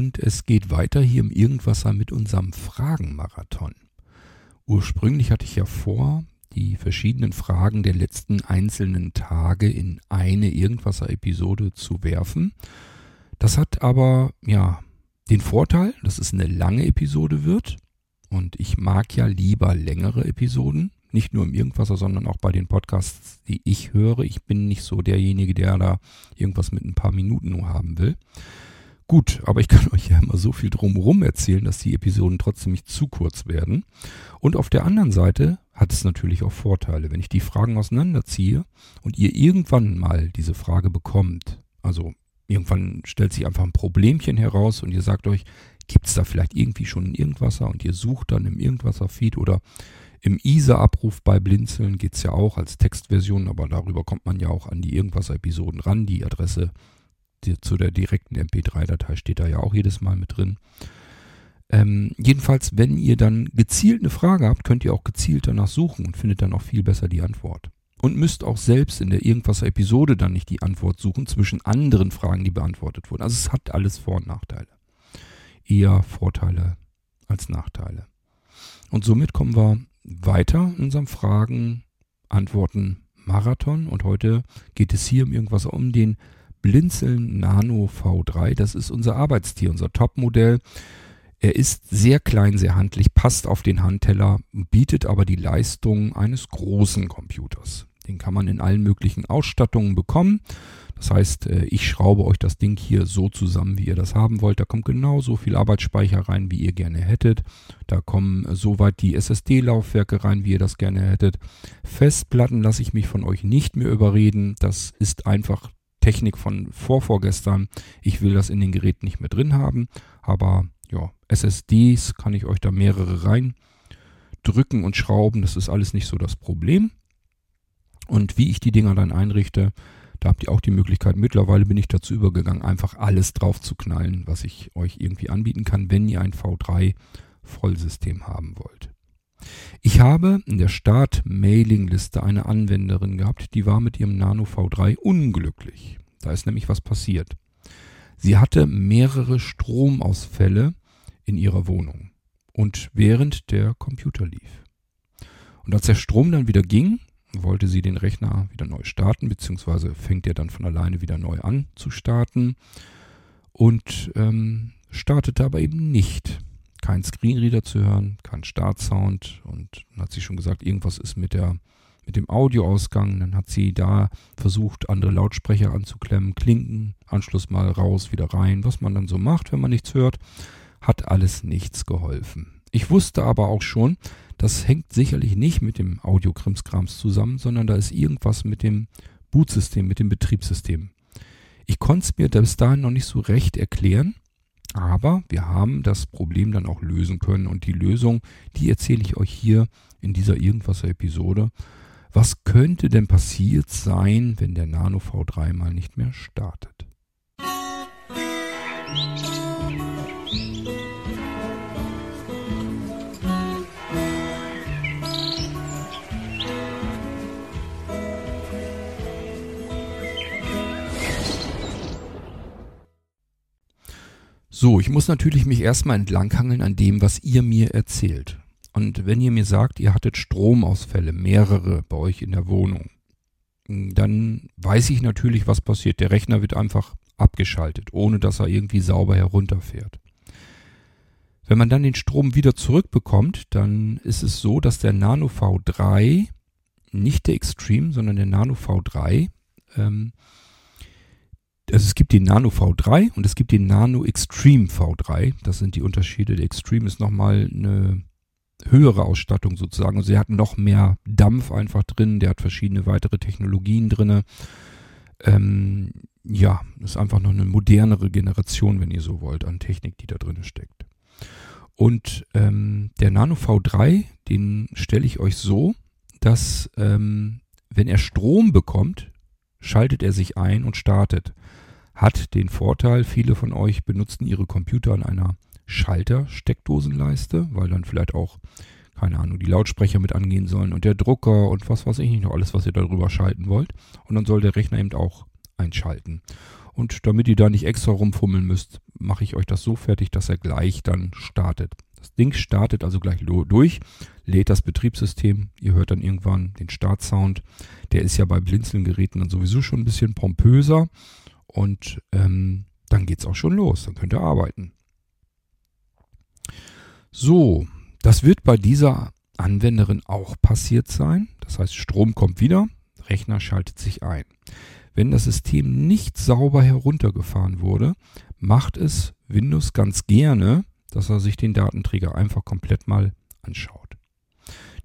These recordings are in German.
und es geht weiter hier im Irgendwasser mit unserem Fragenmarathon. Ursprünglich hatte ich ja vor, die verschiedenen Fragen der letzten einzelnen Tage in eine Irgendwasser-Episode zu werfen. Das hat aber, ja, den Vorteil, dass es eine lange Episode wird. Und ich mag ja lieber längere Episoden. Nicht nur im Irgendwasser, sondern auch bei den Podcasts, die ich höre. Ich bin nicht so derjenige, der da irgendwas mit ein paar Minuten nur haben will. Gut, aber ich kann euch ja immer so viel drumherum erzählen, dass die Episoden trotzdem nicht zu kurz werden. Und auf der anderen Seite hat es natürlich auch Vorteile. Wenn ich die Fragen auseinanderziehe und ihr irgendwann mal diese Frage bekommt, also irgendwann stellt sich einfach ein Problemchen heraus und ihr sagt euch, gibt es da vielleicht irgendwie schon ein Irgendwasser und ihr sucht dann im Irgendwasser-Feed oder im ISA-Abruf bei Blinzeln geht es ja auch als Textversion, aber darüber kommt man ja auch an die Irgendwasser-Episoden ran. Die Adresse die, zu der direkten MP3-Datei steht da ja auch jedes Mal mit drin. Ähm, jedenfalls, wenn ihr dann gezielt eine Frage habt, könnt ihr auch gezielt danach suchen und findet dann auch viel besser die Antwort. Und müsst auch selbst in der Irgendwas-Episode dann nicht die Antwort suchen zwischen anderen Fragen, die beantwortet wurden. Also es hat alles Vor- und Nachteile. Eher Vorteile als Nachteile. Und somit kommen wir weiter in unserem Fragen, Antworten, Marathon. Und heute geht es hier um irgendwas um den Blinzeln Nano V3. Das ist unser Arbeitstier, unser Topmodell. Er ist sehr klein, sehr handlich, passt auf den Handteller, bietet aber die Leistung eines großen Computers. Den kann man in allen möglichen Ausstattungen bekommen. Das heißt, äh, ich schraube euch das Ding hier so zusammen, wie ihr das haben wollt. Da kommt genauso viel Arbeitsspeicher rein, wie ihr gerne hättet. Da kommen soweit die SSD-Laufwerke rein, wie ihr das gerne hättet. Festplatten lasse ich mich von euch nicht mehr überreden. Das ist einfach Technik von vorvorgestern. Ich will das in den Geräten nicht mehr drin haben, aber ja, SSDs kann ich euch da mehrere rein drücken und schrauben. Das ist alles nicht so das Problem. Und wie ich die Dinger dann einrichte, da habt ihr auch die Möglichkeit. Mittlerweile bin ich dazu übergegangen, einfach alles drauf zu knallen, was ich euch irgendwie anbieten kann, wenn ihr ein V3 Vollsystem haben wollt. Ich habe in der Start-Mailing-Liste eine Anwenderin gehabt, die war mit ihrem Nano V3 unglücklich. Da ist nämlich was passiert. Sie hatte mehrere Stromausfälle in ihrer Wohnung und während der Computer lief. Und als der Strom dann wieder ging, wollte sie den Rechner wieder neu starten, beziehungsweise fängt er dann von alleine wieder neu an zu starten und ähm, startete aber eben nicht kein Screenreader zu hören, kein Startsound und dann hat sie schon gesagt, irgendwas ist mit der mit dem Audioausgang. Dann hat sie da versucht, andere Lautsprecher anzuklemmen, Klinken, Anschluss mal raus, wieder rein, was man dann so macht, wenn man nichts hört. Hat alles nichts geholfen. Ich wusste aber auch schon, das hängt sicherlich nicht mit dem Audiokrimskrams zusammen, sondern da ist irgendwas mit dem Bootsystem, mit dem Betriebssystem. Ich konnte es mir bis dahin noch nicht so recht erklären. Aber wir haben das Problem dann auch lösen können und die Lösung, die erzähle ich euch hier in dieser Irgendwasser-Episode. Was könnte denn passiert sein, wenn der Nano V3 mal nicht mehr startet? So, ich muss natürlich mich erstmal entlanghangeln an dem, was ihr mir erzählt. Und wenn ihr mir sagt, ihr hattet Stromausfälle, mehrere bei euch in der Wohnung, dann weiß ich natürlich, was passiert. Der Rechner wird einfach abgeschaltet, ohne dass er irgendwie sauber herunterfährt. Wenn man dann den Strom wieder zurückbekommt, dann ist es so, dass der Nano V3, nicht der Extreme, sondern der Nano V3, ähm, also es gibt den Nano V3 und es gibt den Nano Extreme V3. Das sind die Unterschiede. Der Extreme ist nochmal eine höhere Ausstattung sozusagen. Also er hat noch mehr Dampf einfach drin. Der hat verschiedene weitere Technologien drin. Ähm, ja, ist einfach noch eine modernere Generation, wenn ihr so wollt, an Technik, die da drin steckt. Und ähm, der Nano V3, den stelle ich euch so, dass ähm, wenn er Strom bekommt, schaltet er sich ein und startet hat den Vorteil, viele von euch benutzen ihre Computer an einer Schalter-Steckdosenleiste, weil dann vielleicht auch, keine Ahnung, die Lautsprecher mit angehen sollen und der Drucker und was weiß ich nicht noch alles, was ihr darüber schalten wollt. Und dann soll der Rechner eben auch einschalten. Und damit ihr da nicht extra rumfummeln müsst, mache ich euch das so fertig, dass er gleich dann startet. Das Ding startet also gleich durch, lädt das Betriebssystem. Ihr hört dann irgendwann den Startsound. Der ist ja bei Blinzeln-Geräten dann sowieso schon ein bisschen pompöser. Und ähm, dann geht's auch schon los. Dann könnt ihr arbeiten. So, das wird bei dieser Anwenderin auch passiert sein. Das heißt, Strom kommt wieder, Rechner schaltet sich ein. Wenn das System nicht sauber heruntergefahren wurde, macht es Windows ganz gerne, dass er sich den Datenträger einfach komplett mal anschaut.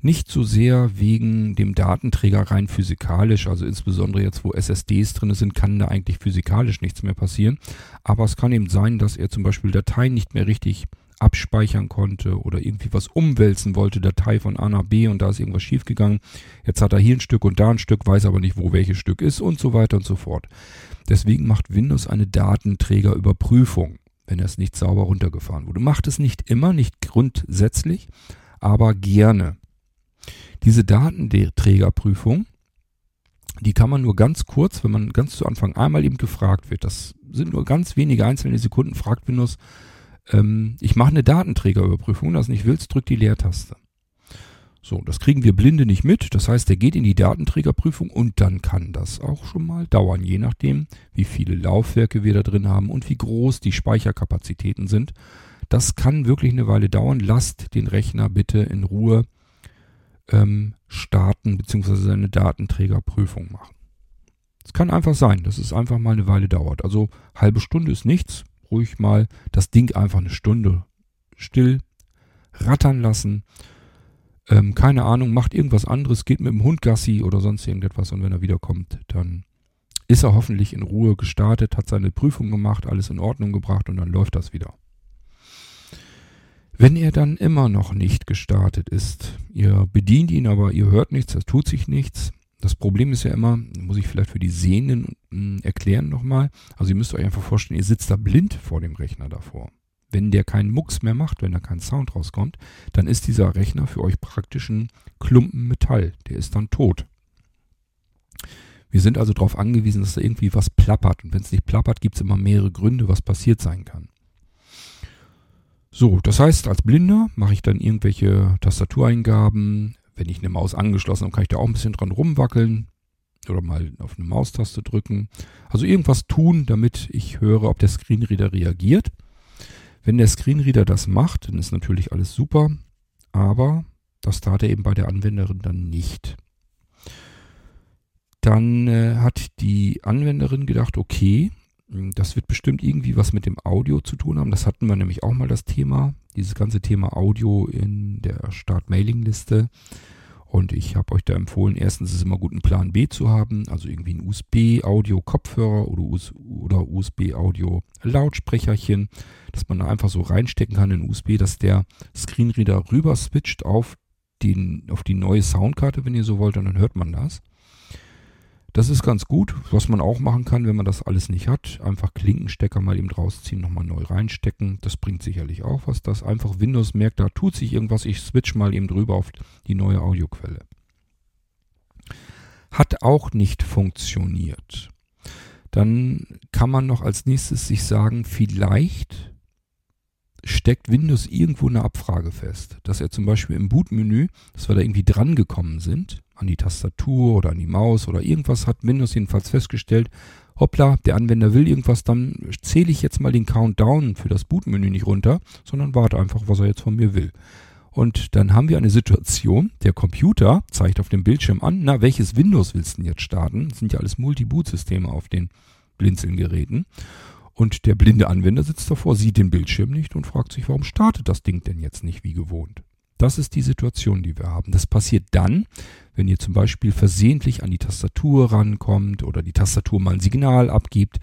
Nicht so sehr wegen dem Datenträger rein physikalisch, also insbesondere jetzt, wo SSDs drin sind, kann da eigentlich physikalisch nichts mehr passieren. Aber es kann eben sein, dass er zum Beispiel Dateien nicht mehr richtig abspeichern konnte oder irgendwie was umwälzen wollte, Datei von A nach B und da ist irgendwas schiefgegangen. Jetzt hat er hier ein Stück und da ein Stück, weiß aber nicht, wo welches Stück ist und so weiter und so fort. Deswegen macht Windows eine Datenträgerüberprüfung, wenn es nicht sauber runtergefahren wurde. Macht es nicht immer, nicht grundsätzlich, aber gerne. Diese Datenträgerprüfung, die kann man nur ganz kurz, wenn man ganz zu Anfang einmal eben gefragt wird, das sind nur ganz wenige einzelne Sekunden, fragt Windows, ähm, ich mache eine Datenträgerüberprüfung, das nicht willst, drück die Leertaste. So, das kriegen wir Blinde nicht mit. Das heißt, der geht in die Datenträgerprüfung und dann kann das auch schon mal dauern, je nachdem, wie viele Laufwerke wir da drin haben und wie groß die Speicherkapazitäten sind. Das kann wirklich eine Weile dauern. Lasst den Rechner bitte in Ruhe ähm, starten bzw. seine Datenträgerprüfung machen. Es kann einfach sein, dass es einfach mal eine Weile dauert. Also halbe Stunde ist nichts ruhig mal das Ding einfach eine Stunde still rattern lassen. Ähm, keine Ahnung, macht irgendwas anderes, geht mit dem Hund Gassi oder sonst irgendetwas und wenn er wiederkommt, dann ist er hoffentlich in Ruhe gestartet, hat seine Prüfung gemacht, alles in Ordnung gebracht und dann läuft das wieder. Wenn er dann immer noch nicht gestartet ist, ihr bedient ihn, aber ihr hört nichts, es tut sich nichts, das Problem ist ja immer, muss ich vielleicht für die Sehenden hm, erklären nochmal. Also ihr müsst euch einfach vorstellen, ihr sitzt da blind vor dem Rechner davor. Wenn der keinen Mucks mehr macht, wenn da kein Sound rauskommt, dann ist dieser Rechner für euch praktisch ein Klumpen Metall. Der ist dann tot. Wir sind also darauf angewiesen, dass da irgendwie was plappert. Und wenn es nicht plappert, gibt es immer mehrere Gründe, was passiert sein kann. So, das heißt, als Blinder mache ich dann irgendwelche Tastatureingaben, wenn ich eine Maus angeschlossen habe, kann ich da auch ein bisschen dran rumwackeln oder mal auf eine Maustaste drücken. Also irgendwas tun, damit ich höre, ob der Screenreader reagiert. Wenn der Screenreader das macht, dann ist natürlich alles super, aber das tat er eben bei der Anwenderin dann nicht. Dann äh, hat die Anwenderin gedacht, okay, das wird bestimmt irgendwie was mit dem Audio zu tun haben. Das hatten wir nämlich auch mal das Thema, dieses ganze Thema Audio in der Start-Mailing-Liste. Und ich habe euch da empfohlen, erstens ist es immer gut, einen Plan B zu haben, also irgendwie ein USB-Audio-Kopfhörer oder, US oder USB-Audio-Lautsprecherchen, dass man da einfach so reinstecken kann in USB, dass der Screenreader rüber switcht auf, den, auf die neue Soundkarte, wenn ihr so wollt, und dann hört man das. Das ist ganz gut. Was man auch machen kann, wenn man das alles nicht hat, einfach Klinkenstecker mal eben rausziehen, nochmal neu reinstecken. Das bringt sicherlich auch was. Das einfach Windows merkt, da tut sich irgendwas. Ich switch mal eben drüber auf die neue Audioquelle. Hat auch nicht funktioniert. Dann kann man noch als nächstes sich sagen, vielleicht steckt Windows irgendwo eine Abfrage fest. Dass er zum Beispiel im Bootmenü, dass wir da irgendwie dran gekommen sind, an die Tastatur oder an die Maus oder irgendwas hat Windows jedenfalls festgestellt, hoppla, der Anwender will irgendwas, dann zähle ich jetzt mal den Countdown für das Bootmenü nicht runter, sondern warte einfach, was er jetzt von mir will. Und dann haben wir eine Situation, der Computer zeigt auf dem Bildschirm an, na, welches Windows willst du denn jetzt starten? Das sind ja alles Multi-Boot-Systeme auf den Blinzeln-Geräten. Und der blinde Anwender sitzt davor, sieht den Bildschirm nicht und fragt sich, warum startet das Ding denn jetzt nicht wie gewohnt? Das ist die Situation, die wir haben. Das passiert dann, wenn ihr zum Beispiel versehentlich an die Tastatur rankommt oder die Tastatur mal ein Signal abgibt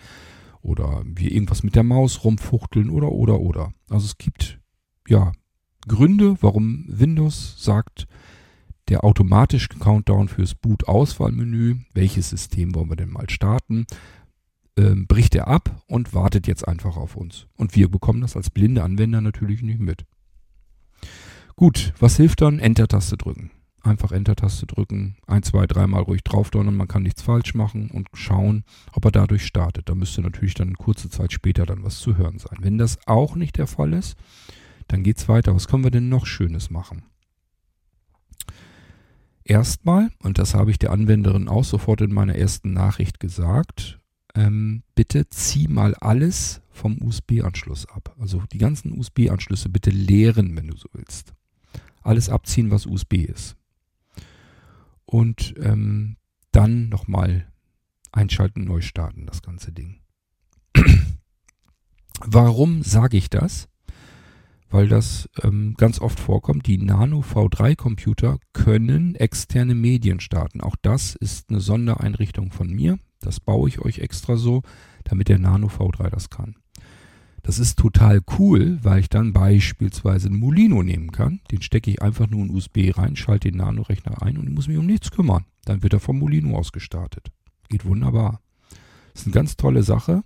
oder wir irgendwas mit der Maus rumfuchteln oder oder oder. Also es gibt ja Gründe, warum Windows sagt, der automatische Countdown fürs Boot-Auswahlmenü, welches System wollen wir denn mal starten, ähm, bricht er ab und wartet jetzt einfach auf uns. Und wir bekommen das als blinde Anwender natürlich nicht mit. Gut, was hilft dann? Enter-Taste drücken. einfach Enter-Taste drücken, ein, zwei, dreimal ruhig draufdonnern, man kann nichts falsch machen und schauen, ob er dadurch startet. Da müsste natürlich dann kurze Zeit später dann was zu hören sein. Wenn das auch nicht der Fall ist, dann geht's weiter. Was können wir denn noch Schönes machen? Erstmal, und das habe ich der Anwenderin auch sofort in meiner ersten Nachricht gesagt, ähm, bitte zieh mal alles vom USB-Anschluss ab. Also die ganzen USB-Anschlüsse bitte leeren, wenn du so willst. Alles abziehen, was USB ist. Und ähm, dann nochmal einschalten, neu starten, das ganze Ding. Warum sage ich das? Weil das ähm, ganz oft vorkommt. Die Nano V3 Computer können externe Medien starten. Auch das ist eine Sondereinrichtung von mir. Das baue ich euch extra so, damit der Nano V3 das kann. Das ist total cool, weil ich dann beispielsweise einen Molino nehmen kann. Den stecke ich einfach nur in USB rein, schalte den Nano-Rechner ein und muss mich um nichts kümmern. Dann wird er vom Molino aus gestartet. Geht wunderbar. Das ist eine ganz tolle Sache.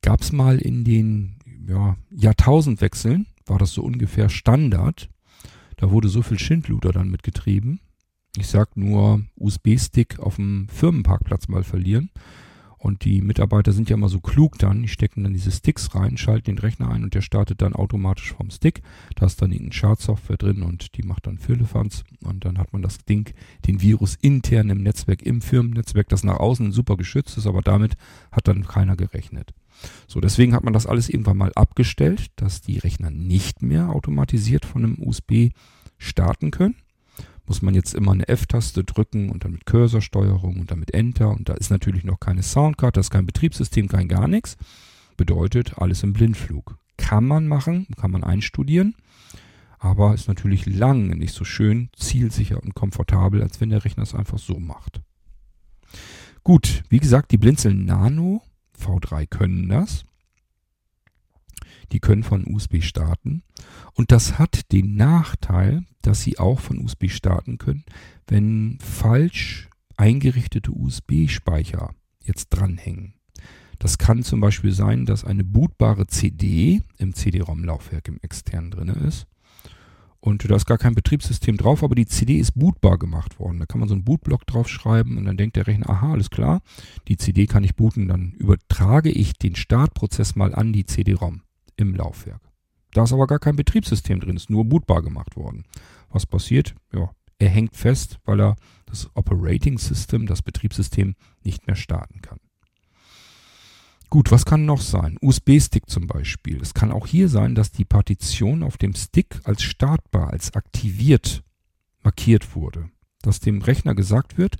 Gab es mal in den ja, Jahrtausendwechseln, war das so ungefähr Standard. Da wurde so viel Schindluder dann mitgetrieben. Ich sag nur USB-Stick auf dem Firmenparkplatz mal verlieren. Und die Mitarbeiter sind ja immer so klug dann, die stecken dann diese Sticks rein, schalten den Rechner ein und der startet dann automatisch vom Stick. Da ist dann irgendeine Schadsoftware drin und die macht dann Firlefanz und dann hat man das Ding, den Virus intern im Netzwerk, im Firmennetzwerk, das nach außen super geschützt ist, aber damit hat dann keiner gerechnet. So, deswegen hat man das alles irgendwann mal abgestellt, dass die Rechner nicht mehr automatisiert von einem USB starten können muss man jetzt immer eine F-Taste drücken und dann mit Cursorsteuerung und dann mit Enter. Und da ist natürlich noch keine Soundcard, da ist kein Betriebssystem, kein gar nichts. Bedeutet alles im Blindflug. Kann man machen, kann man einstudieren, aber ist natürlich lange nicht so schön, zielsicher und komfortabel, als wenn der Rechner es einfach so macht. Gut, wie gesagt, die Blinzeln Nano V3 können das. Die können von USB starten. Und das hat den Nachteil, dass sie auch von USB starten können, wenn falsch eingerichtete USB-Speicher jetzt dranhängen. Das kann zum Beispiel sein, dass eine bootbare CD im CD-ROM-Laufwerk im externen drin ist. Und da ist gar kein Betriebssystem drauf, aber die CD ist bootbar gemacht worden. Da kann man so einen Bootblock draufschreiben und dann denkt der Rechner, aha, alles klar, die CD kann ich booten. Dann übertrage ich den Startprozess mal an die CD-ROM im Laufwerk. Da ist aber gar kein Betriebssystem drin, ist nur bootbar gemacht worden. Was passiert? Ja, er hängt fest, weil er das Operating System, das Betriebssystem, nicht mehr starten kann. Gut, was kann noch sein? USB-Stick zum Beispiel. Es kann auch hier sein, dass die Partition auf dem Stick als startbar, als aktiviert markiert wurde. Dass dem Rechner gesagt wird,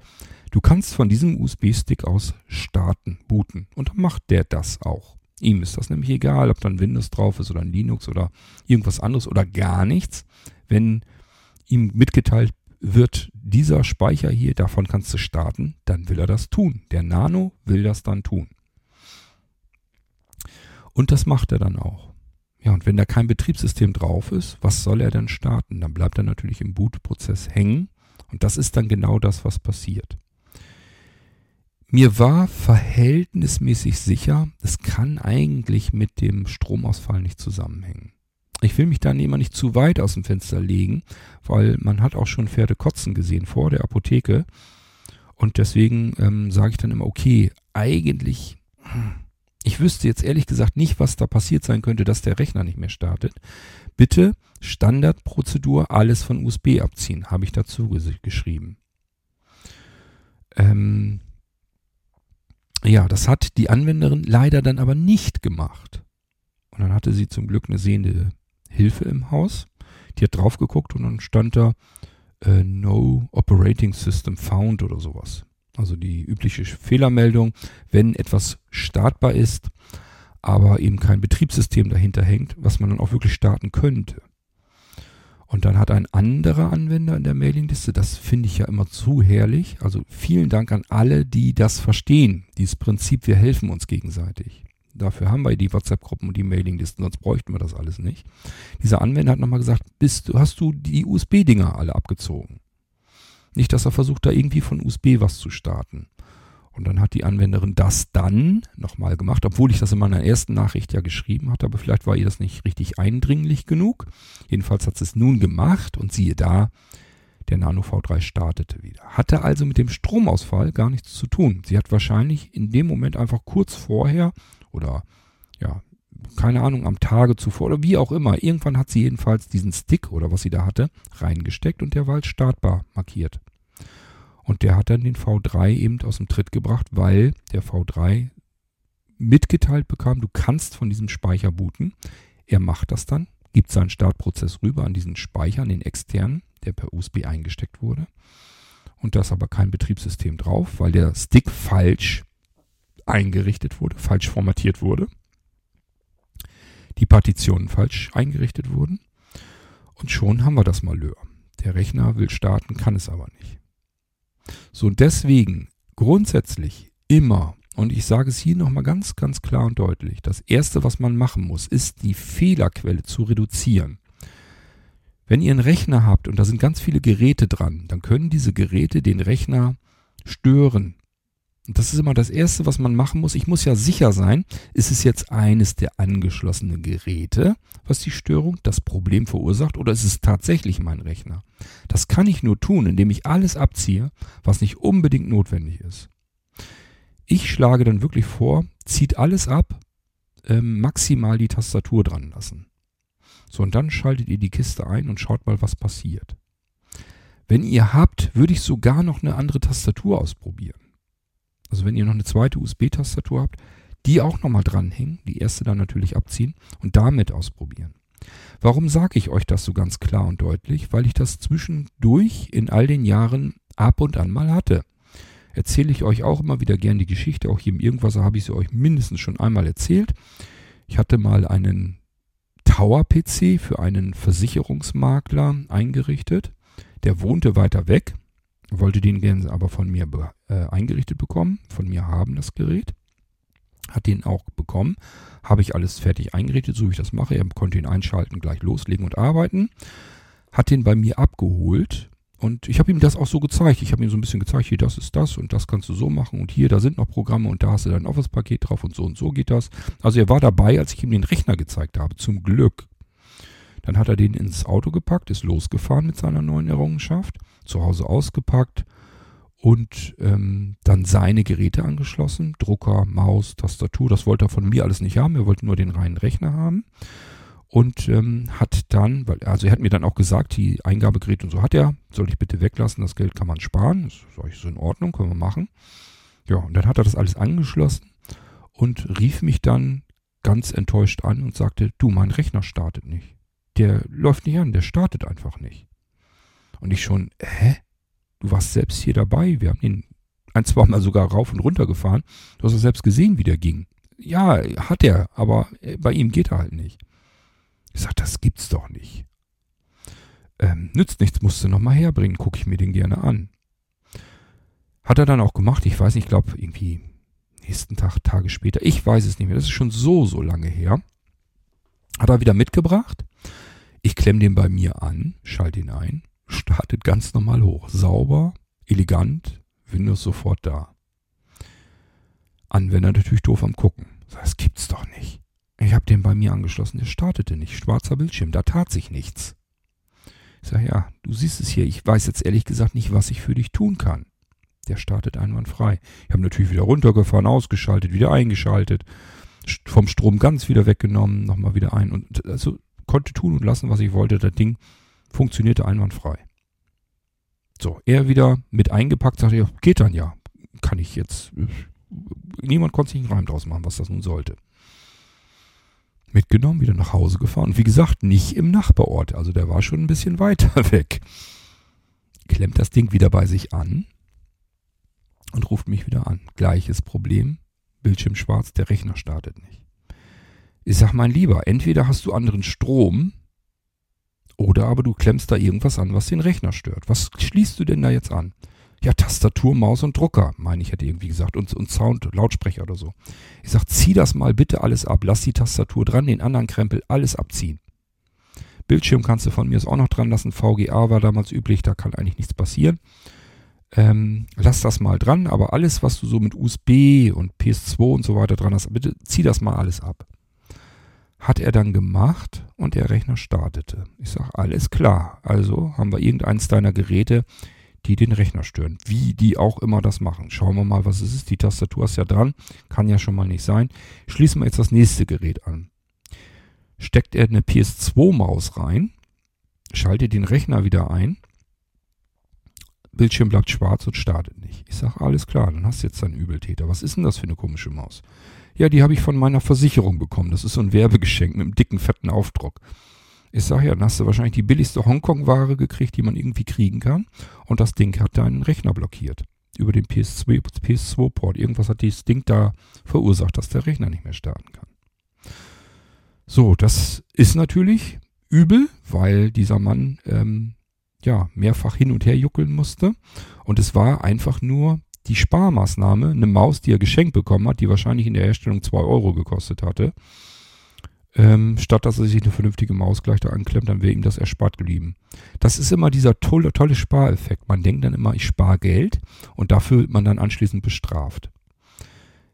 du kannst von diesem USB-Stick aus starten, booten. Und dann macht der das auch. Ihm ist das nämlich egal, ob dann Windows drauf ist oder ein Linux oder irgendwas anderes oder gar nichts. Wenn ihm mitgeteilt wird, dieser Speicher hier, davon kannst du starten, dann will er das tun. Der Nano will das dann tun. Und das macht er dann auch. Ja, und wenn da kein Betriebssystem drauf ist, was soll er denn starten? Dann bleibt er natürlich im Bootprozess hängen. Und das ist dann genau das, was passiert. Mir war verhältnismäßig sicher, es kann eigentlich mit dem Stromausfall nicht zusammenhängen. Ich will mich dann immer nicht zu weit aus dem Fenster legen, weil man hat auch schon Pferde kotzen gesehen vor der Apotheke. Und deswegen ähm, sage ich dann immer, okay, eigentlich, ich wüsste jetzt ehrlich gesagt nicht, was da passiert sein könnte, dass der Rechner nicht mehr startet. Bitte Standardprozedur, alles von USB abziehen, habe ich dazu geschrieben. Ähm, ja, das hat die Anwenderin leider dann aber nicht gemacht. Und dann hatte sie zum Glück eine sehende Hilfe im Haus. Die hat drauf geguckt und dann stand da äh, No Operating System Found oder sowas. Also die übliche Fehlermeldung, wenn etwas startbar ist, aber eben kein Betriebssystem dahinter hängt, was man dann auch wirklich starten könnte. Und dann hat ein anderer Anwender in der Mailingliste, das finde ich ja immer zu herrlich. Also vielen Dank an alle, die das verstehen. Dieses Prinzip, wir helfen uns gegenseitig. Dafür haben wir die WhatsApp-Gruppen und die Mailinglisten, sonst bräuchten wir das alles nicht. Dieser Anwender hat nochmal gesagt, bist, hast du die USB-Dinger alle abgezogen? Nicht, dass er versucht, da irgendwie von USB was zu starten. Und dann hat die Anwenderin das dann nochmal gemacht, obwohl ich das in meiner ersten Nachricht ja geschrieben hatte, aber vielleicht war ihr das nicht richtig eindringlich genug. Jedenfalls hat sie es nun gemacht und siehe da, Der Nano V3 startete wieder. Hatte also mit dem Stromausfall gar nichts zu tun. Sie hat wahrscheinlich in dem Moment einfach kurz vorher oder ja, keine Ahnung, am Tage zuvor oder wie auch immer. Irgendwann hat sie jedenfalls diesen Stick oder was sie da hatte, reingesteckt und der war als startbar markiert. Und der hat dann den V3 eben aus dem Tritt gebracht, weil der V3 mitgeteilt bekam, du kannst von diesem Speicher booten. Er macht das dann, gibt seinen Startprozess rüber an diesen Speicher, an den externen, der per USB eingesteckt wurde. Und da ist aber kein Betriebssystem drauf, weil der Stick falsch eingerichtet wurde, falsch formatiert wurde. Die Partitionen falsch eingerichtet wurden. Und schon haben wir das Malheur. Der Rechner will starten, kann es aber nicht. So, und deswegen grundsätzlich immer, und ich sage es hier nochmal ganz, ganz klar und deutlich, das Erste, was man machen muss, ist die Fehlerquelle zu reduzieren. Wenn ihr einen Rechner habt und da sind ganz viele Geräte dran, dann können diese Geräte den Rechner stören. Das ist immer das Erste, was man machen muss. Ich muss ja sicher sein, ist es jetzt eines der angeschlossenen Geräte, was die Störung, das Problem verursacht, oder ist es tatsächlich mein Rechner? Das kann ich nur tun, indem ich alles abziehe, was nicht unbedingt notwendig ist. Ich schlage dann wirklich vor, zieht alles ab, ähm, maximal die Tastatur dran lassen. So, und dann schaltet ihr die Kiste ein und schaut mal, was passiert. Wenn ihr habt, würde ich sogar noch eine andere Tastatur ausprobieren. Also wenn ihr noch eine zweite USB-Tastatur habt, die auch nochmal dranhängen, die erste dann natürlich abziehen und damit ausprobieren. Warum sage ich euch das so ganz klar und deutlich? Weil ich das zwischendurch in all den Jahren ab und an mal hatte. Erzähle ich euch auch immer wieder gern die Geschichte. Auch hier im Irgendwasser habe ich sie euch mindestens schon einmal erzählt. Ich hatte mal einen Tower-PC für einen Versicherungsmakler eingerichtet. Der wohnte weiter weg wollte den gerne aber von mir äh, eingerichtet bekommen, von mir haben das Gerät. Hat den auch bekommen. Habe ich alles fertig eingerichtet, so wie ich das mache. Er konnte ihn einschalten, gleich loslegen und arbeiten. Hat den bei mir abgeholt. Und ich habe ihm das auch so gezeigt. Ich habe ihm so ein bisschen gezeigt, hier, das ist das und das kannst du so machen. Und hier, da sind noch Programme und da hast du dein Office-Paket drauf und so und so geht das. Also er war dabei, als ich ihm den Rechner gezeigt habe. Zum Glück. Dann hat er den ins Auto gepackt, ist losgefahren mit seiner neuen Errungenschaft, zu Hause ausgepackt und ähm, dann seine Geräte angeschlossen. Drucker, Maus, Tastatur, das wollte er von mir alles nicht haben, er wollte nur den reinen Rechner haben. Und ähm, hat dann, weil, also er hat mir dann auch gesagt, die Eingabegeräte und so hat er, soll ich bitte weglassen, das Geld kann man sparen, das ist so in Ordnung, können wir machen. Ja, und dann hat er das alles angeschlossen und rief mich dann ganz enttäuscht an und sagte, du, mein Rechner startet nicht der läuft nicht an, der startet einfach nicht. Und ich schon, hä? Du warst selbst hier dabei. Wir haben ihn ein, zwei Mal sogar rauf und runter gefahren. Du hast es selbst gesehen, wie der ging. Ja, hat er, aber äh, bei ihm geht er halt nicht. Ich sag, das gibt's doch nicht. Ähm, nützt nichts, musst du nochmal herbringen, gucke ich mir den gerne an. Hat er dann auch gemacht, ich weiß nicht, ich glaube irgendwie nächsten Tag, Tage später, ich weiß es nicht mehr, das ist schon so, so lange her. Hat er wieder mitgebracht. Ich klemme den bei mir an, schalte ihn ein, startet ganz normal hoch. Sauber, elegant, Windows sofort da. Anwender natürlich doof am Gucken. Das gibt's doch nicht. Ich habe den bei mir angeschlossen, der startete nicht. Schwarzer Bildschirm, da tat sich nichts. Ich sage, ja, du siehst es hier, ich weiß jetzt ehrlich gesagt nicht, was ich für dich tun kann. Der startet einwandfrei. Ich habe natürlich wieder runtergefahren, ausgeschaltet, wieder eingeschaltet, vom Strom ganz wieder weggenommen, nochmal wieder ein und also konnte tun und lassen, was ich wollte. Das Ding funktionierte einwandfrei. So, er wieder mit eingepackt, sagte, ja, geht dann ja. Kann ich jetzt. Niemand konnte sich einen Reim draus machen, was das nun sollte. Mitgenommen, wieder nach Hause gefahren. Und wie gesagt, nicht im Nachbarort. Also der war schon ein bisschen weiter weg. Klemmt das Ding wieder bei sich an und ruft mich wieder an. Gleiches Problem. Bildschirm schwarz, der Rechner startet nicht. Ich sag mein Lieber, entweder hast du anderen Strom oder aber du klemmst da irgendwas an, was den Rechner stört. Was schließt du denn da jetzt an? Ja, Tastatur, Maus und Drucker, meine ich, hätte irgendwie gesagt. Und, und Sound, Lautsprecher oder so. Ich sag, zieh das mal bitte alles ab. Lass die Tastatur dran, den anderen Krempel, alles abziehen. Bildschirm kannst du von mir auch noch dran lassen. VGA war damals üblich, da kann eigentlich nichts passieren. Ähm, lass das mal dran, aber alles, was du so mit USB und PS2 und so weiter dran hast, bitte zieh das mal alles ab. Hat er dann gemacht und der Rechner startete. Ich sage, alles klar. Also haben wir irgendeins deiner Geräte, die den Rechner stören. Wie die auch immer das machen. Schauen wir mal, was es ist. Die Tastatur ist ja dran. Kann ja schon mal nicht sein. Schließen wir jetzt das nächste Gerät an. Steckt er eine PS2-Maus rein, schaltet den Rechner wieder ein. Bildschirm bleibt schwarz und startet nicht. Ich sage, alles klar, dann hast du jetzt einen Übeltäter. Was ist denn das für eine komische Maus? Ja, die habe ich von meiner Versicherung bekommen. Das ist so ein Werbegeschenk mit einem dicken, fetten Aufdruck. Ich sage ja, dann hast du wahrscheinlich die billigste Hongkong-Ware gekriegt, die man irgendwie kriegen kann. Und das Ding hat deinen Rechner blockiert. Über den PS2-Port. PS2 Irgendwas hat dieses Ding da verursacht, dass der Rechner nicht mehr starten kann. So, das ist natürlich übel, weil dieser Mann ähm, ja mehrfach hin und her juckeln musste. Und es war einfach nur die Sparmaßnahme, eine Maus, die er geschenkt bekommen hat, die wahrscheinlich in der Herstellung 2 Euro gekostet hatte, ähm, statt dass er sich eine vernünftige Maus gleich da anklemmt, dann wäre ihm das erspart geblieben. Das ist immer dieser tolle, tolle Spareffekt. Man denkt dann immer, ich spare Geld und dafür wird man dann anschließend bestraft.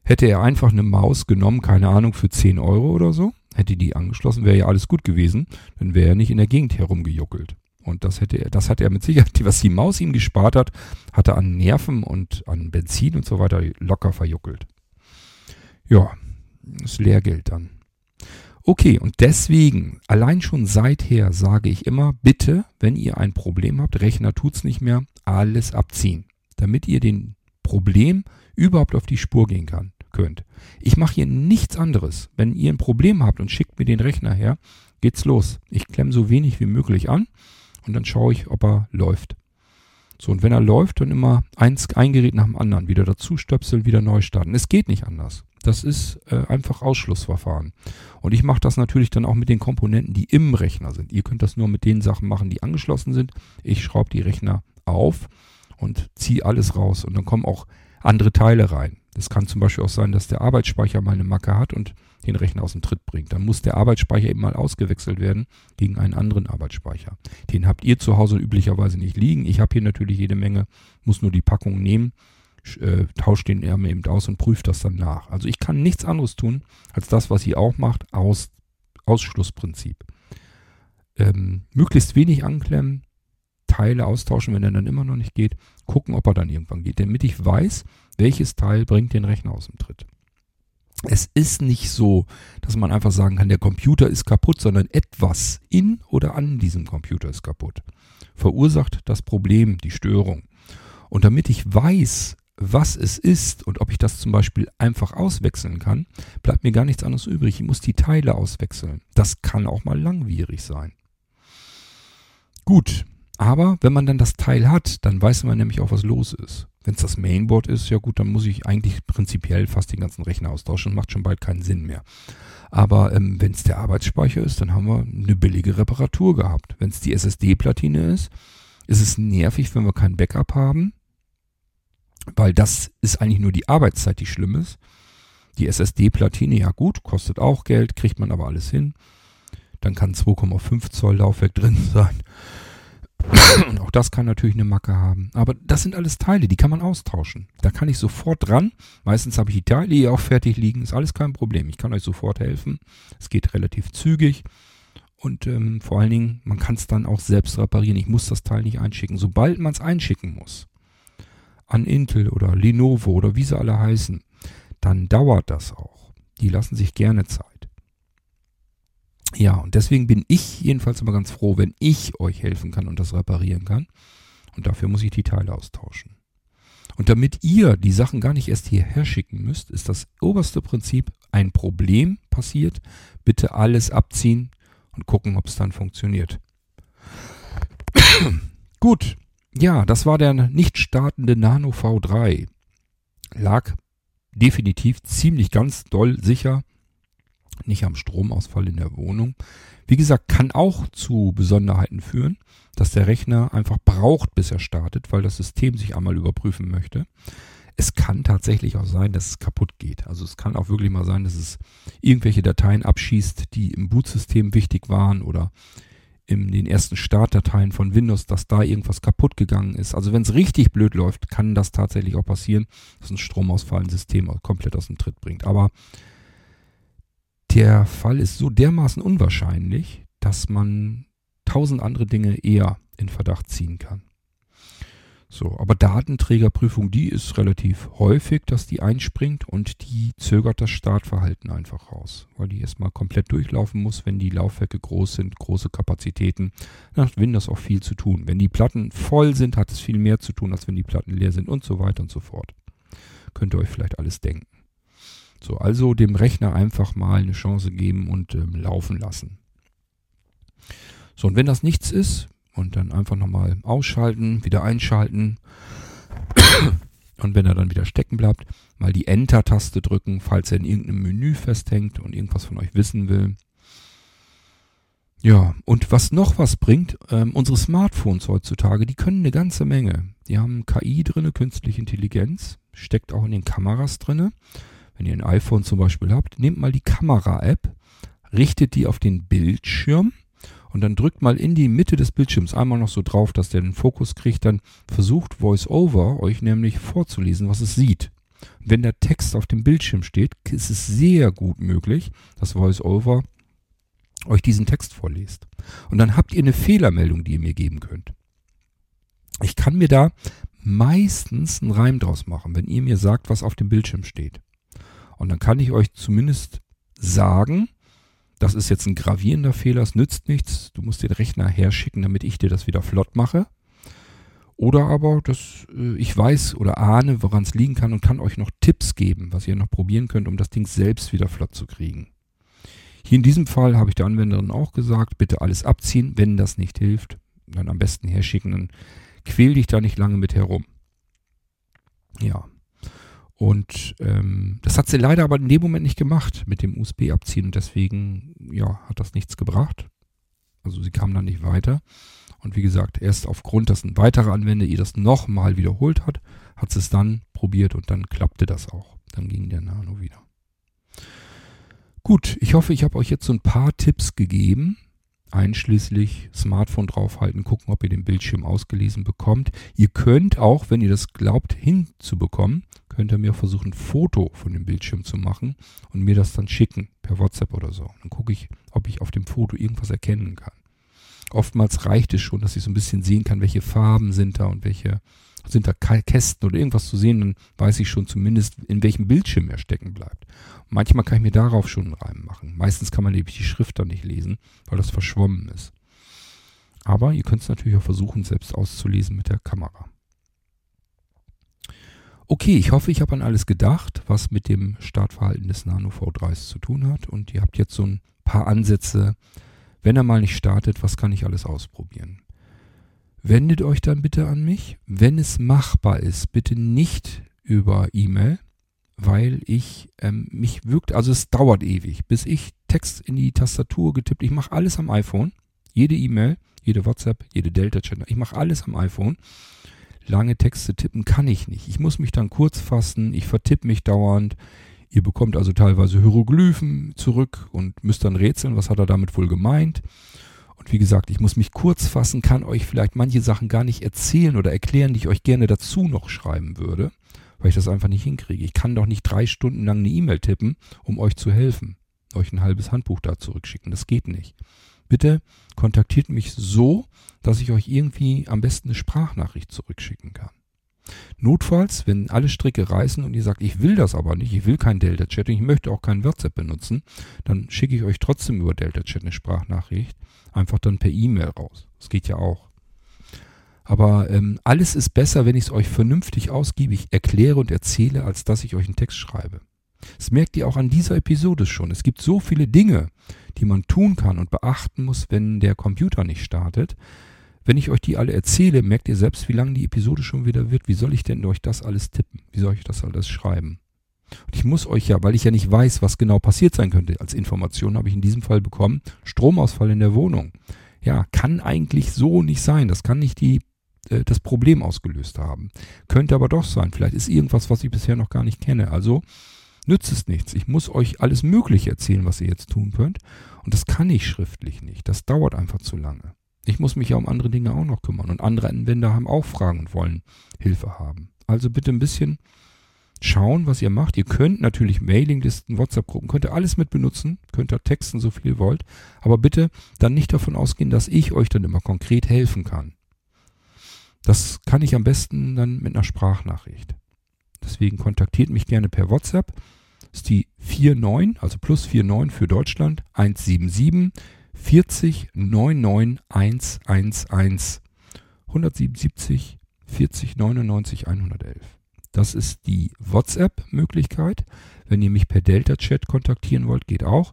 Hätte er einfach eine Maus genommen, keine Ahnung, für 10 Euro oder so, hätte die angeschlossen, wäre ja alles gut gewesen, dann wäre er nicht in der Gegend herumgejuckelt. Und das hätte er, das hat er mit Sicherheit, was die Maus ihm gespart hat, hat er an Nerven und an Benzin und so weiter locker verjuckelt. Ja, das Lehrgeld dann. Okay, und deswegen, allein schon seither sage ich immer, bitte, wenn ihr ein Problem habt, Rechner tut's nicht mehr, alles abziehen, damit ihr den Problem überhaupt auf die Spur gehen kann, könnt. Ich mache hier nichts anderes. Wenn ihr ein Problem habt und schickt mir den Rechner her, geht's los. Ich klemme so wenig wie möglich an und dann schaue ich, ob er läuft. So, und wenn er läuft, dann immer eins, ein Gerät nach dem anderen. Wieder dazu stöpseln, wieder neu starten. Es geht nicht anders. Das ist äh, einfach Ausschlussverfahren. Und ich mache das natürlich dann auch mit den Komponenten, die im Rechner sind. Ihr könnt das nur mit den Sachen machen, die angeschlossen sind. Ich schraube die Rechner auf und ziehe alles raus. Und dann kommen auch andere Teile rein. Es kann zum Beispiel auch sein, dass der Arbeitsspeicher mal eine Macke hat und den Rechner aus dem Tritt bringt. Dann muss der Arbeitsspeicher eben mal ausgewechselt werden gegen einen anderen Arbeitsspeicher. Den habt ihr zu Hause üblicherweise nicht liegen. Ich habe hier natürlich jede Menge, muss nur die Packung nehmen, äh, tauscht den Ärmel eben aus und prüft das dann nach. Also ich kann nichts anderes tun, als das, was ihr auch macht, aus, Ausschlussprinzip. Ähm, möglichst wenig anklemmen, Teile austauschen, wenn er dann immer noch nicht geht, gucken, ob er dann irgendwann geht, damit ich weiß, welches Teil bringt den Rechner aus dem Tritt. Es ist nicht so, dass man einfach sagen kann, der Computer ist kaputt, sondern etwas in oder an diesem Computer ist kaputt. Verursacht das Problem, die Störung. Und damit ich weiß, was es ist und ob ich das zum Beispiel einfach auswechseln kann, bleibt mir gar nichts anderes übrig. Ich muss die Teile auswechseln. Das kann auch mal langwierig sein. Gut, aber wenn man dann das Teil hat, dann weiß man nämlich auch, was los ist. Wenn es das Mainboard ist, ja gut, dann muss ich eigentlich prinzipiell fast den ganzen Rechner austauschen. Macht schon bald keinen Sinn mehr. Aber ähm, wenn es der Arbeitsspeicher ist, dann haben wir eine billige Reparatur gehabt. Wenn es die SSD-Platine ist, ist es nervig, wenn wir kein Backup haben. Weil das ist eigentlich nur die Arbeitszeit, die schlimm ist. Die SSD-Platine, ja gut, kostet auch Geld, kriegt man aber alles hin. Dann kann 2,5 Zoll Laufwerk drin sein. Und auch das kann natürlich eine Macke haben. Aber das sind alles Teile, die kann man austauschen. Da kann ich sofort dran. Meistens habe ich die Teile hier auch fertig liegen. Ist alles kein Problem. Ich kann euch sofort helfen. Es geht relativ zügig. Und ähm, vor allen Dingen, man kann es dann auch selbst reparieren. Ich muss das Teil nicht einschicken. Sobald man es einschicken muss, an Intel oder Lenovo oder wie sie alle heißen, dann dauert das auch. Die lassen sich gerne Zeit. Ja, und deswegen bin ich jedenfalls immer ganz froh, wenn ich euch helfen kann und das reparieren kann. Und dafür muss ich die Teile austauschen. Und damit ihr die Sachen gar nicht erst hierher schicken müsst, ist das oberste Prinzip, ein Problem passiert, bitte alles abziehen und gucken, ob es dann funktioniert. Gut, ja, das war der nicht startende Nano V3. Lag definitiv ziemlich ganz doll sicher nicht am Stromausfall in der Wohnung. Wie gesagt, kann auch zu Besonderheiten führen, dass der Rechner einfach braucht, bis er startet, weil das System sich einmal überprüfen möchte. Es kann tatsächlich auch sein, dass es kaputt geht. Also es kann auch wirklich mal sein, dass es irgendwelche Dateien abschießt, die im Bootsystem wichtig waren oder in den ersten Startdateien von Windows, dass da irgendwas kaputt gegangen ist. Also wenn es richtig blöd läuft, kann das tatsächlich auch passieren, dass ein Stromausfall ein System komplett aus dem Tritt bringt. Aber der Fall ist so dermaßen unwahrscheinlich, dass man tausend andere Dinge eher in Verdacht ziehen kann. So, aber Datenträgerprüfung, die ist relativ häufig, dass die einspringt und die zögert das Startverhalten einfach raus, weil die erstmal komplett durchlaufen muss, wenn die Laufwerke groß sind, große Kapazitäten, dann hat Windows auch viel zu tun. Wenn die Platten voll sind, hat es viel mehr zu tun, als wenn die Platten leer sind und so weiter und so fort. Könnt ihr euch vielleicht alles denken. So, also dem Rechner einfach mal eine Chance geben und ähm, laufen lassen. So, und wenn das nichts ist, und dann einfach nochmal ausschalten, wieder einschalten. Und wenn er dann wieder stecken bleibt, mal die Enter-Taste drücken, falls er in irgendeinem Menü festhängt und irgendwas von euch wissen will. Ja, und was noch was bringt, ähm, unsere Smartphones heutzutage, die können eine ganze Menge. Die haben KI drinne, künstliche Intelligenz, steckt auch in den Kameras drinne. Wenn ihr ein iPhone zum Beispiel habt, nehmt mal die Kamera-App, richtet die auf den Bildschirm und dann drückt mal in die Mitte des Bildschirms einmal noch so drauf, dass der den Fokus kriegt, dann versucht VoiceOver euch nämlich vorzulesen, was es sieht. Wenn der Text auf dem Bildschirm steht, ist es sehr gut möglich, dass VoiceOver euch diesen Text vorliest. Und dann habt ihr eine Fehlermeldung, die ihr mir geben könnt. Ich kann mir da meistens einen Reim draus machen, wenn ihr mir sagt, was auf dem Bildschirm steht. Und dann kann ich euch zumindest sagen, das ist jetzt ein gravierender Fehler, es nützt nichts. Du musst den Rechner herschicken, damit ich dir das wieder flott mache. Oder aber, dass äh, ich weiß oder ahne, woran es liegen kann und kann euch noch Tipps geben, was ihr noch probieren könnt, um das Ding selbst wieder flott zu kriegen. Hier in diesem Fall habe ich der Anwenderin auch gesagt, bitte alles abziehen, wenn das nicht hilft, dann am besten herschicken, dann quäl dich da nicht lange mit herum. Ja, und ähm, das hat sie leider aber in dem Moment nicht gemacht mit dem USB abziehen und deswegen ja, hat das nichts gebracht. Also sie kam dann nicht weiter. Und wie gesagt, erst aufgrund, dass ein weiterer Anwender ihr das nochmal wiederholt hat, hat sie es dann probiert und dann klappte das auch. Dann ging der Nano wieder. Gut, ich hoffe, ich habe euch jetzt so ein paar Tipps gegeben, einschließlich Smartphone draufhalten, gucken, ob ihr den Bildschirm ausgelesen bekommt. Ihr könnt auch, wenn ihr das glaubt, hinzubekommen, könnt ihr mir versuchen, ein Foto von dem Bildschirm zu machen und mir das dann schicken per WhatsApp oder so. Dann gucke ich, ob ich auf dem Foto irgendwas erkennen kann. Oftmals reicht es schon, dass ich so ein bisschen sehen kann, welche Farben sind da und welche sind da Kästen oder irgendwas zu sehen, dann weiß ich schon zumindest, in welchem Bildschirm er stecken bleibt. Manchmal kann ich mir darauf schon einen Reim machen. Meistens kann man nämlich die Schrift dann nicht lesen, weil das verschwommen ist. Aber ihr könnt es natürlich auch versuchen, selbst auszulesen mit der Kamera. Okay, ich hoffe, ich habe an alles gedacht, was mit dem Startverhalten des Nano V3s zu tun hat. Und ihr habt jetzt so ein paar Ansätze. Wenn er mal nicht startet, was kann ich alles ausprobieren? Wendet euch dann bitte an mich. Wenn es machbar ist, bitte nicht über E-Mail, weil ich ähm, mich wirkt, also es dauert ewig, bis ich Text in die Tastatur getippt. Ich mache alles am iPhone, jede E-Mail, jede WhatsApp, jede Delta-Chat. Ich mache alles am iPhone lange Texte tippen kann ich nicht. Ich muss mich dann kurz fassen, ich vertippe mich dauernd. Ihr bekommt also teilweise Hieroglyphen zurück und müsst dann rätseln, was hat er damit wohl gemeint. Und wie gesagt, ich muss mich kurz fassen, kann euch vielleicht manche Sachen gar nicht erzählen oder erklären, die ich euch gerne dazu noch schreiben würde, weil ich das einfach nicht hinkriege. Ich kann doch nicht drei Stunden lang eine E-Mail tippen, um euch zu helfen, euch ein halbes Handbuch da zurückschicken. Das geht nicht. Bitte kontaktiert mich so, dass ich euch irgendwie am besten eine Sprachnachricht zurückschicken kann. Notfalls, wenn alle Stricke reißen und ihr sagt, ich will das aber nicht, ich will kein Delta-Chat und ich möchte auch kein WhatsApp benutzen, dann schicke ich euch trotzdem über Delta-Chat eine Sprachnachricht, einfach dann per E-Mail raus. Das geht ja auch. Aber ähm, alles ist besser, wenn ich es euch vernünftig ausgiebig erkläre und erzähle, als dass ich euch einen Text schreibe. Das merkt ihr auch an dieser Episode schon. Es gibt so viele Dinge, die man tun kann und beachten muss, wenn der Computer nicht startet. Wenn ich euch die alle erzähle, merkt ihr selbst, wie lang die Episode schon wieder wird. Wie soll ich denn euch das alles tippen? Wie soll ich das alles schreiben? Und ich muss euch ja, weil ich ja nicht weiß, was genau passiert sein könnte, als Information habe ich in diesem Fall bekommen, Stromausfall in der Wohnung. Ja, kann eigentlich so nicht sein. Das kann nicht die, äh, das Problem ausgelöst haben. Könnte aber doch sein. Vielleicht ist irgendwas, was ich bisher noch gar nicht kenne. Also nützt es nichts. Ich muss euch alles Mögliche erzählen, was ihr jetzt tun könnt. Und das kann ich schriftlich nicht. Das dauert einfach zu lange. Ich muss mich ja um andere Dinge auch noch kümmern. Und andere Anwender haben auch Fragen und wollen Hilfe haben. Also bitte ein bisschen schauen, was ihr macht. Ihr könnt natürlich Mailinglisten, WhatsApp-Gruppen, könnt ihr alles mit benutzen, könnt ihr texten, so viel ihr wollt. Aber bitte dann nicht davon ausgehen, dass ich euch dann immer konkret helfen kann. Das kann ich am besten dann mit einer Sprachnachricht. Deswegen kontaktiert mich gerne per WhatsApp. Ist die 49, also plus 49 für Deutschland, 177 40 99 111 177 40 99 111. Das ist die WhatsApp-Möglichkeit. Wenn ihr mich per Delta-Chat kontaktieren wollt, geht auch.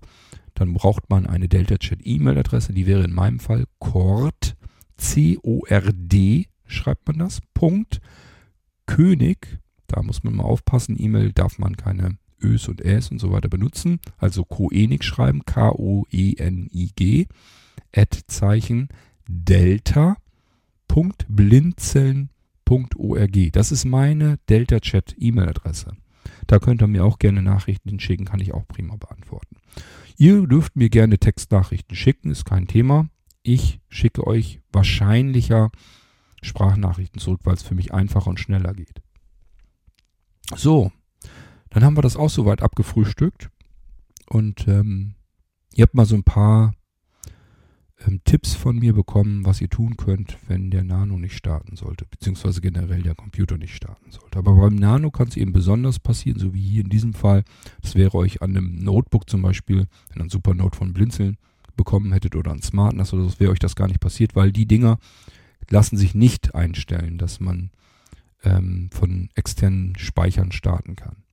Dann braucht man eine Delta-Chat-E-Mail-Adresse. Die wäre in meinem Fall cord, C-O-R-D, schreibt man das, Punkt, König. Da muss man mal aufpassen. E-Mail darf man keine Ös und Äs und so weiter benutzen. Also Koenig schreiben, K-O-E-N-I-G, Ad Zeichen Delta blinzeln.org. Das ist meine Delta Chat E-Mail-Adresse. Da könnt ihr mir auch gerne Nachrichten schicken, kann ich auch prima beantworten. Ihr dürft mir gerne Textnachrichten schicken, ist kein Thema. Ich schicke euch wahrscheinlicher Sprachnachrichten zurück, weil es für mich einfacher und schneller geht. So, dann haben wir das auch soweit abgefrühstückt. Und ähm, ihr habt mal so ein paar ähm, Tipps von mir bekommen, was ihr tun könnt, wenn der Nano nicht starten sollte, beziehungsweise generell der Computer nicht starten sollte. Aber beim Nano kann es eben besonders passieren, so wie hier in diesem Fall. Das wäre euch an einem Notebook zum Beispiel, wenn ihr ein Supernote von Blinzeln bekommen hättet oder ein SmartNAS oder so, wäre euch das gar nicht passiert, weil die Dinger lassen sich nicht einstellen, dass man ähm, von externen Speichern starten kann.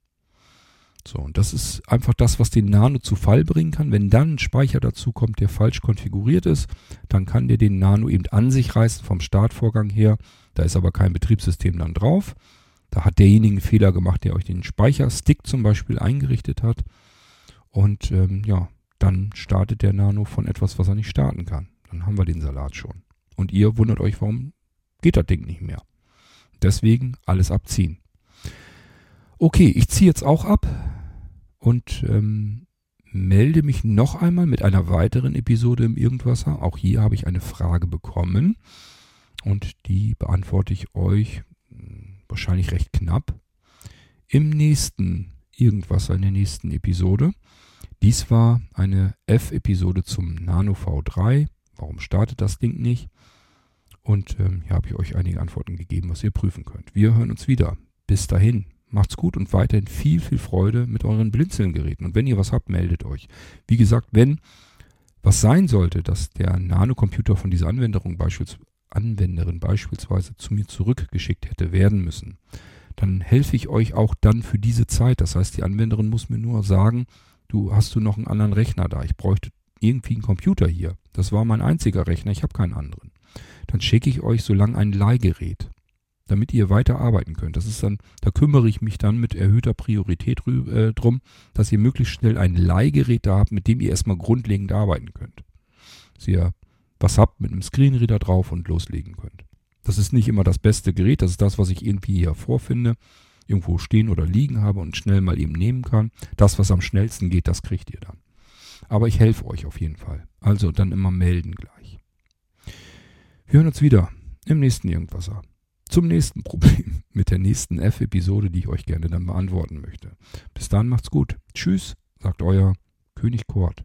So, und das ist einfach das, was den Nano zu Fall bringen kann. Wenn dann ein Speicher dazu kommt, der falsch konfiguriert ist, dann kann der den Nano eben an sich reißen vom Startvorgang her. Da ist aber kein Betriebssystem dann drauf. Da hat derjenige einen Fehler gemacht, der euch den Speicherstick zum Beispiel eingerichtet hat. Und ähm, ja, dann startet der Nano von etwas, was er nicht starten kann. Dann haben wir den Salat schon. Und ihr wundert euch, warum geht das Ding nicht mehr. Deswegen alles abziehen. Okay, ich ziehe jetzt auch ab und ähm, melde mich noch einmal mit einer weiteren Episode im Irgendwasser. Auch hier habe ich eine Frage bekommen und die beantworte ich euch hm, wahrscheinlich recht knapp im nächsten Irgendwasser, in der nächsten Episode. Dies war eine F-Episode zum Nano V3. Warum startet das Ding nicht? Und ähm, hier habe ich euch einige Antworten gegeben, was ihr prüfen könnt. Wir hören uns wieder. Bis dahin. Macht's gut und weiterhin viel, viel Freude mit euren Blinzelgeräten. Und wenn ihr was habt, meldet euch. Wie gesagt, wenn was sein sollte, dass der Nanocomputer von dieser Anwenderung beispielsweise, Anwenderin beispielsweise zu mir zurückgeschickt hätte werden müssen, dann helfe ich euch auch dann für diese Zeit. Das heißt, die Anwenderin muss mir nur sagen, du hast du noch einen anderen Rechner da. Ich bräuchte irgendwie einen Computer hier. Das war mein einziger Rechner, ich habe keinen anderen. Dann schicke ich euch so lange ein Leihgerät damit ihr weiter arbeiten könnt. Das ist dann, da kümmere ich mich dann mit erhöhter Priorität äh, drum, dass ihr möglichst schnell ein Leihgerät da habt, mit dem ihr erstmal grundlegend arbeiten könnt. Dass ihr was habt mit einem Screenreader drauf und loslegen könnt. Das ist nicht immer das beste Gerät, das ist das, was ich irgendwie hier vorfinde, irgendwo stehen oder liegen habe und schnell mal eben nehmen kann. Das, was am schnellsten geht, das kriegt ihr dann. Aber ich helfe euch auf jeden Fall. Also dann immer melden gleich. Wir hören uns wieder im nächsten Irgendwasser zum nächsten Problem mit der nächsten F-Episode, die ich euch gerne dann beantworten möchte. Bis dann macht's gut. Tschüss, sagt euer König Kort.